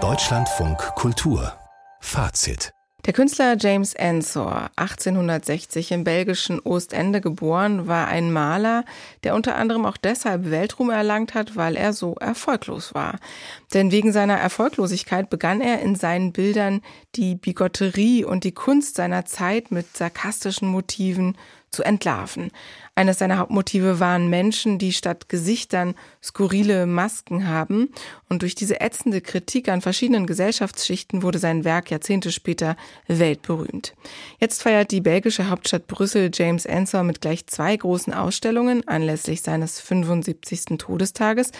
Deutschlandfunk Kultur Fazit der Künstler James Ensor, 1860 im belgischen Ostende geboren, war ein Maler, der unter anderem auch deshalb Weltruhm erlangt hat, weil er so erfolglos war. Denn wegen seiner Erfolglosigkeit begann er in seinen Bildern die Bigotterie und die Kunst seiner Zeit mit sarkastischen Motiven zu entlarven. Eines seiner Hauptmotive waren Menschen, die statt Gesichtern skurrile Masken haben. Und durch diese ätzende Kritik an verschiedenen Gesellschaftsschichten wurde sein Werk Jahrzehnte später weltberühmt. Jetzt feiert die belgische Hauptstadt Brüssel James Ensor mit gleich zwei großen Ausstellungen anlässlich seines 75. Todestages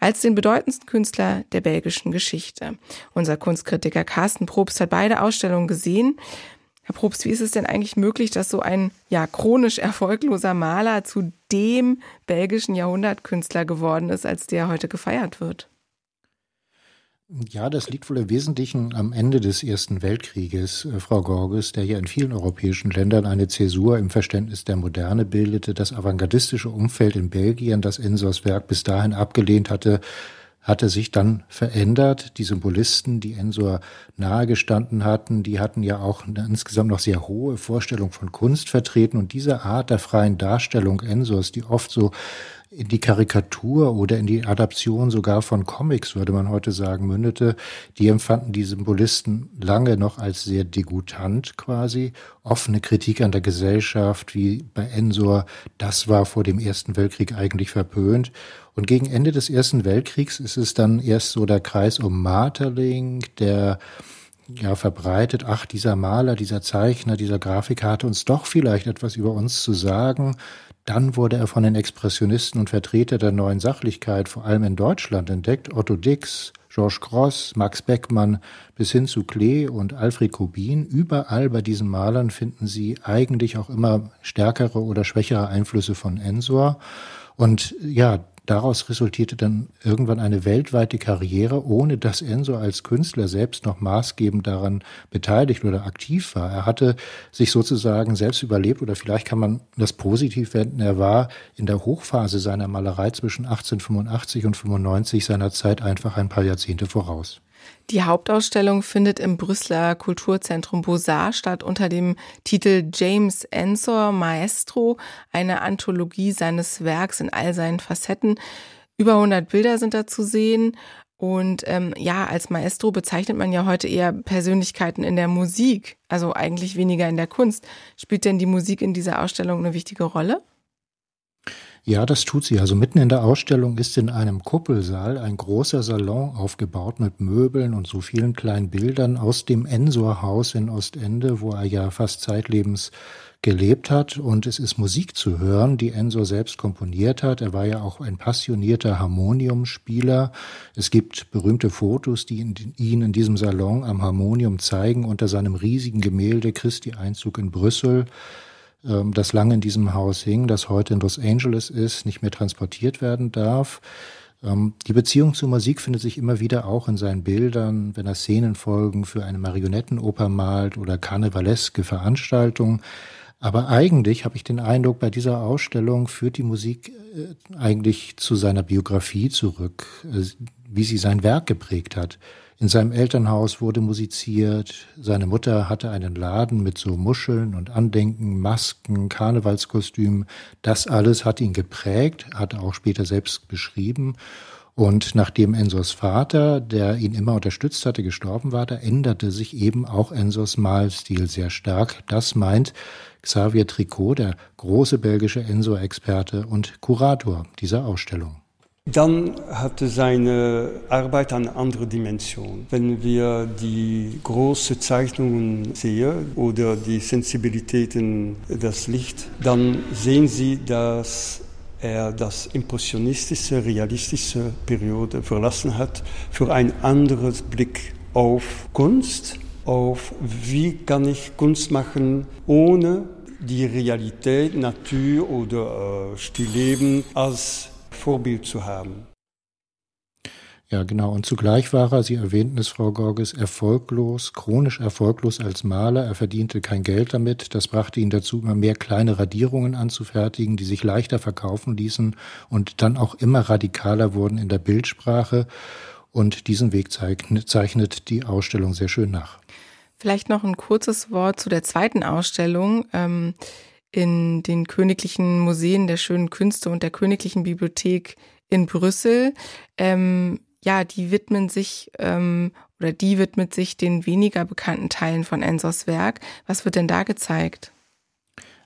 als den bedeutendsten Künstler der belgischen Geschichte. Unser Kunstkritiker Carsten Probst hat beide Ausstellungen gesehen. Herr Probst, wie ist es denn eigentlich möglich, dass so ein ja chronisch erfolgloser Maler zu dem belgischen Jahrhundertkünstler geworden ist, als der heute gefeiert wird? Ja, das liegt wohl im Wesentlichen am Ende des Ersten Weltkrieges, äh, Frau Gorges, der ja in vielen europäischen Ländern eine Zäsur im Verständnis der Moderne bildete. Das avantgardistische Umfeld in Belgien, das Ensors Werk bis dahin abgelehnt hatte, hatte sich dann verändert. Die Symbolisten, die Ensor nahegestanden hatten, die hatten ja auch eine insgesamt noch sehr hohe Vorstellung von Kunst vertreten. Und diese Art der freien Darstellung Ensors, die oft so in die Karikatur oder in die Adaption sogar von Comics, würde man heute sagen, mündete, die empfanden die Symbolisten lange noch als sehr degutant quasi. Offene Kritik an der Gesellschaft, wie bei Ensor, das war vor dem Ersten Weltkrieg eigentlich verpönt. Und gegen Ende des Ersten Weltkriegs ist es dann erst so der Kreis um Marterling, der ja verbreitet, ach, dieser Maler, dieser Zeichner, dieser Grafiker hatte uns doch vielleicht etwas über uns zu sagen. Dann wurde er von den Expressionisten und Vertreter der neuen Sachlichkeit, vor allem in Deutschland, entdeckt. Otto Dix, Georges Gross, Max Beckmann bis hin zu Klee und Alfred Kubin. Überall bei diesen Malern finden Sie eigentlich auch immer stärkere oder schwächere Einflüsse von Ensor. Und ja, daraus resultierte dann irgendwann eine weltweite Karriere, ohne dass Enzo als Künstler selbst noch maßgebend daran beteiligt oder aktiv war. Er hatte sich sozusagen selbst überlebt oder vielleicht kann man das positiv wenden. Er war in der Hochphase seiner Malerei zwischen 1885 und 95 seiner Zeit einfach ein paar Jahrzehnte voraus. Die Hauptausstellung findet im Brüsseler Kulturzentrum Beaux-Arts statt unter dem Titel James Ensor Maestro, eine Anthologie seines Werks in all seinen Facetten. Über 100 Bilder sind da zu sehen. Und ähm, ja, als Maestro bezeichnet man ja heute eher Persönlichkeiten in der Musik, also eigentlich weniger in der Kunst. Spielt denn die Musik in dieser Ausstellung eine wichtige Rolle? Ja, das tut sie. Also mitten in der Ausstellung ist in einem Kuppelsaal ein großer Salon aufgebaut mit Möbeln und so vielen kleinen Bildern aus dem Ensor-Haus in Ostende, wo er ja fast zeitlebens gelebt hat. Und es ist Musik zu hören, die Ensor selbst komponiert hat. Er war ja auch ein passionierter Harmoniumspieler. Es gibt berühmte Fotos, die ihn in diesem Salon am Harmonium zeigen, unter seinem riesigen Gemälde Christi Einzug in Brüssel. Ähm, das lange in diesem Haus hing, das heute in Los Angeles ist, nicht mehr transportiert werden darf. Ähm, die Beziehung zur Musik findet sich immer wieder auch in seinen Bildern, wenn er Szenenfolgen für eine Marionettenoper malt oder karnevaleske Veranstaltungen. Aber eigentlich habe ich den Eindruck, bei dieser Ausstellung führt die Musik äh, eigentlich zu seiner Biografie zurück, äh, wie sie sein Werk geprägt hat. In seinem Elternhaus wurde musiziert. Seine Mutter hatte einen Laden mit so Muscheln und Andenken, Masken, Karnevalskostümen. Das alles hat ihn geprägt, hat er auch später selbst beschrieben. Und nachdem Ensors Vater, der ihn immer unterstützt hatte, gestorben war, da änderte sich eben auch Ensors Malstil sehr stark. Das meint Xavier Tricot, der große belgische Ensor-Experte und Kurator dieser Ausstellung. Dann hatte seine Arbeit eine andere Dimension. Wenn wir die großen Zeichnungen sehen oder die Sensibilitäten des Licht, dann sehen Sie, dass er das impressionistische, realistische Periode verlassen hat für ein anderes Blick auf Kunst, auf wie kann ich Kunst machen ohne die Realität, Natur oder äh, Stillleben als Vorbild zu haben. Ja, genau. Und zugleich war er, Sie erwähnten es, Frau Gorges, erfolglos, chronisch erfolglos als Maler. Er verdiente kein Geld damit. Das brachte ihn dazu, immer mehr kleine Radierungen anzufertigen, die sich leichter verkaufen ließen und dann auch immer radikaler wurden in der Bildsprache. Und diesen Weg zeichnet die Ausstellung sehr schön nach. Vielleicht noch ein kurzes Wort zu der zweiten Ausstellung. Ähm in den Königlichen Museen der Schönen Künste und der Königlichen Bibliothek in Brüssel. Ähm, ja, die widmen sich ähm, oder die widmet sich den weniger bekannten Teilen von Ensos Werk. Was wird denn da gezeigt?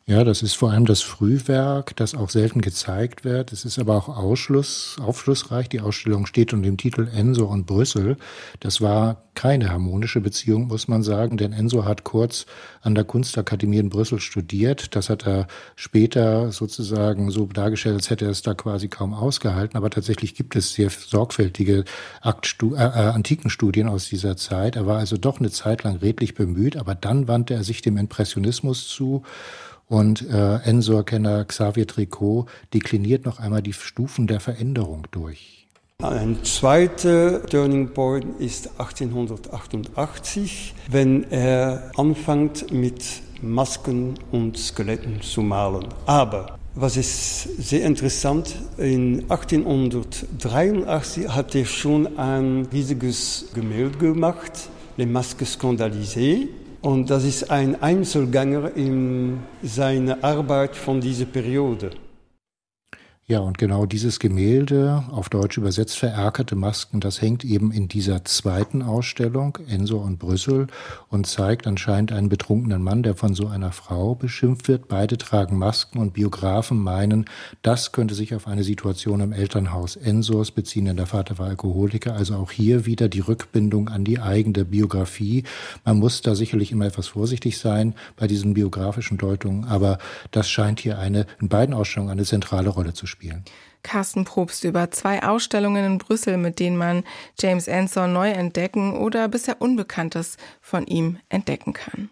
Ja, das ist vor allem das Frühwerk, das auch selten gezeigt wird. Es ist aber auch Ausschluss, aufschlussreich. Die Ausstellung steht unter dem Titel Enso und Brüssel. Das war keine harmonische Beziehung, muss man sagen, denn Enso hat kurz an der Kunstakademie in Brüssel studiert. Das hat er später sozusagen so dargestellt, als hätte er es da quasi kaum ausgehalten. Aber tatsächlich gibt es sehr sorgfältige Aktstu äh, äh, Antikenstudien aus dieser Zeit. Er war also doch eine Zeit lang redlich bemüht, aber dann wandte er sich dem Impressionismus zu und äh, Ensor-Kenner Xavier Tricot dekliniert noch einmal die Stufen der Veränderung durch. Ein zweiter Turning Point ist 1888, wenn er anfängt mit Masken und Skeletten zu malen. Aber was ist sehr interessant, in 1883 hat er schon ein riesiges Gemälde gemacht, Les Masques Scandalisées. Und das ist ein Einzelgänger in seiner Arbeit von dieser Periode. Ja, und genau dieses Gemälde, auf Deutsch übersetzt vererkerte Masken, das hängt eben in dieser zweiten Ausstellung, Enso und Brüssel, und zeigt anscheinend einen betrunkenen Mann, der von so einer Frau beschimpft wird. Beide tragen Masken und Biografen meinen, das könnte sich auf eine Situation im Elternhaus Ensors beziehen, denn der Vater war Alkoholiker. Also auch hier wieder die Rückbindung an die eigene Biografie. Man muss da sicherlich immer etwas vorsichtig sein bei diesen biografischen Deutungen, aber das scheint hier eine, in beiden Ausstellungen eine zentrale Rolle zu spielen spielen. Carsten Probst über zwei Ausstellungen in Brüssel, mit denen man James Ensor neu entdecken oder bisher Unbekanntes von ihm entdecken kann.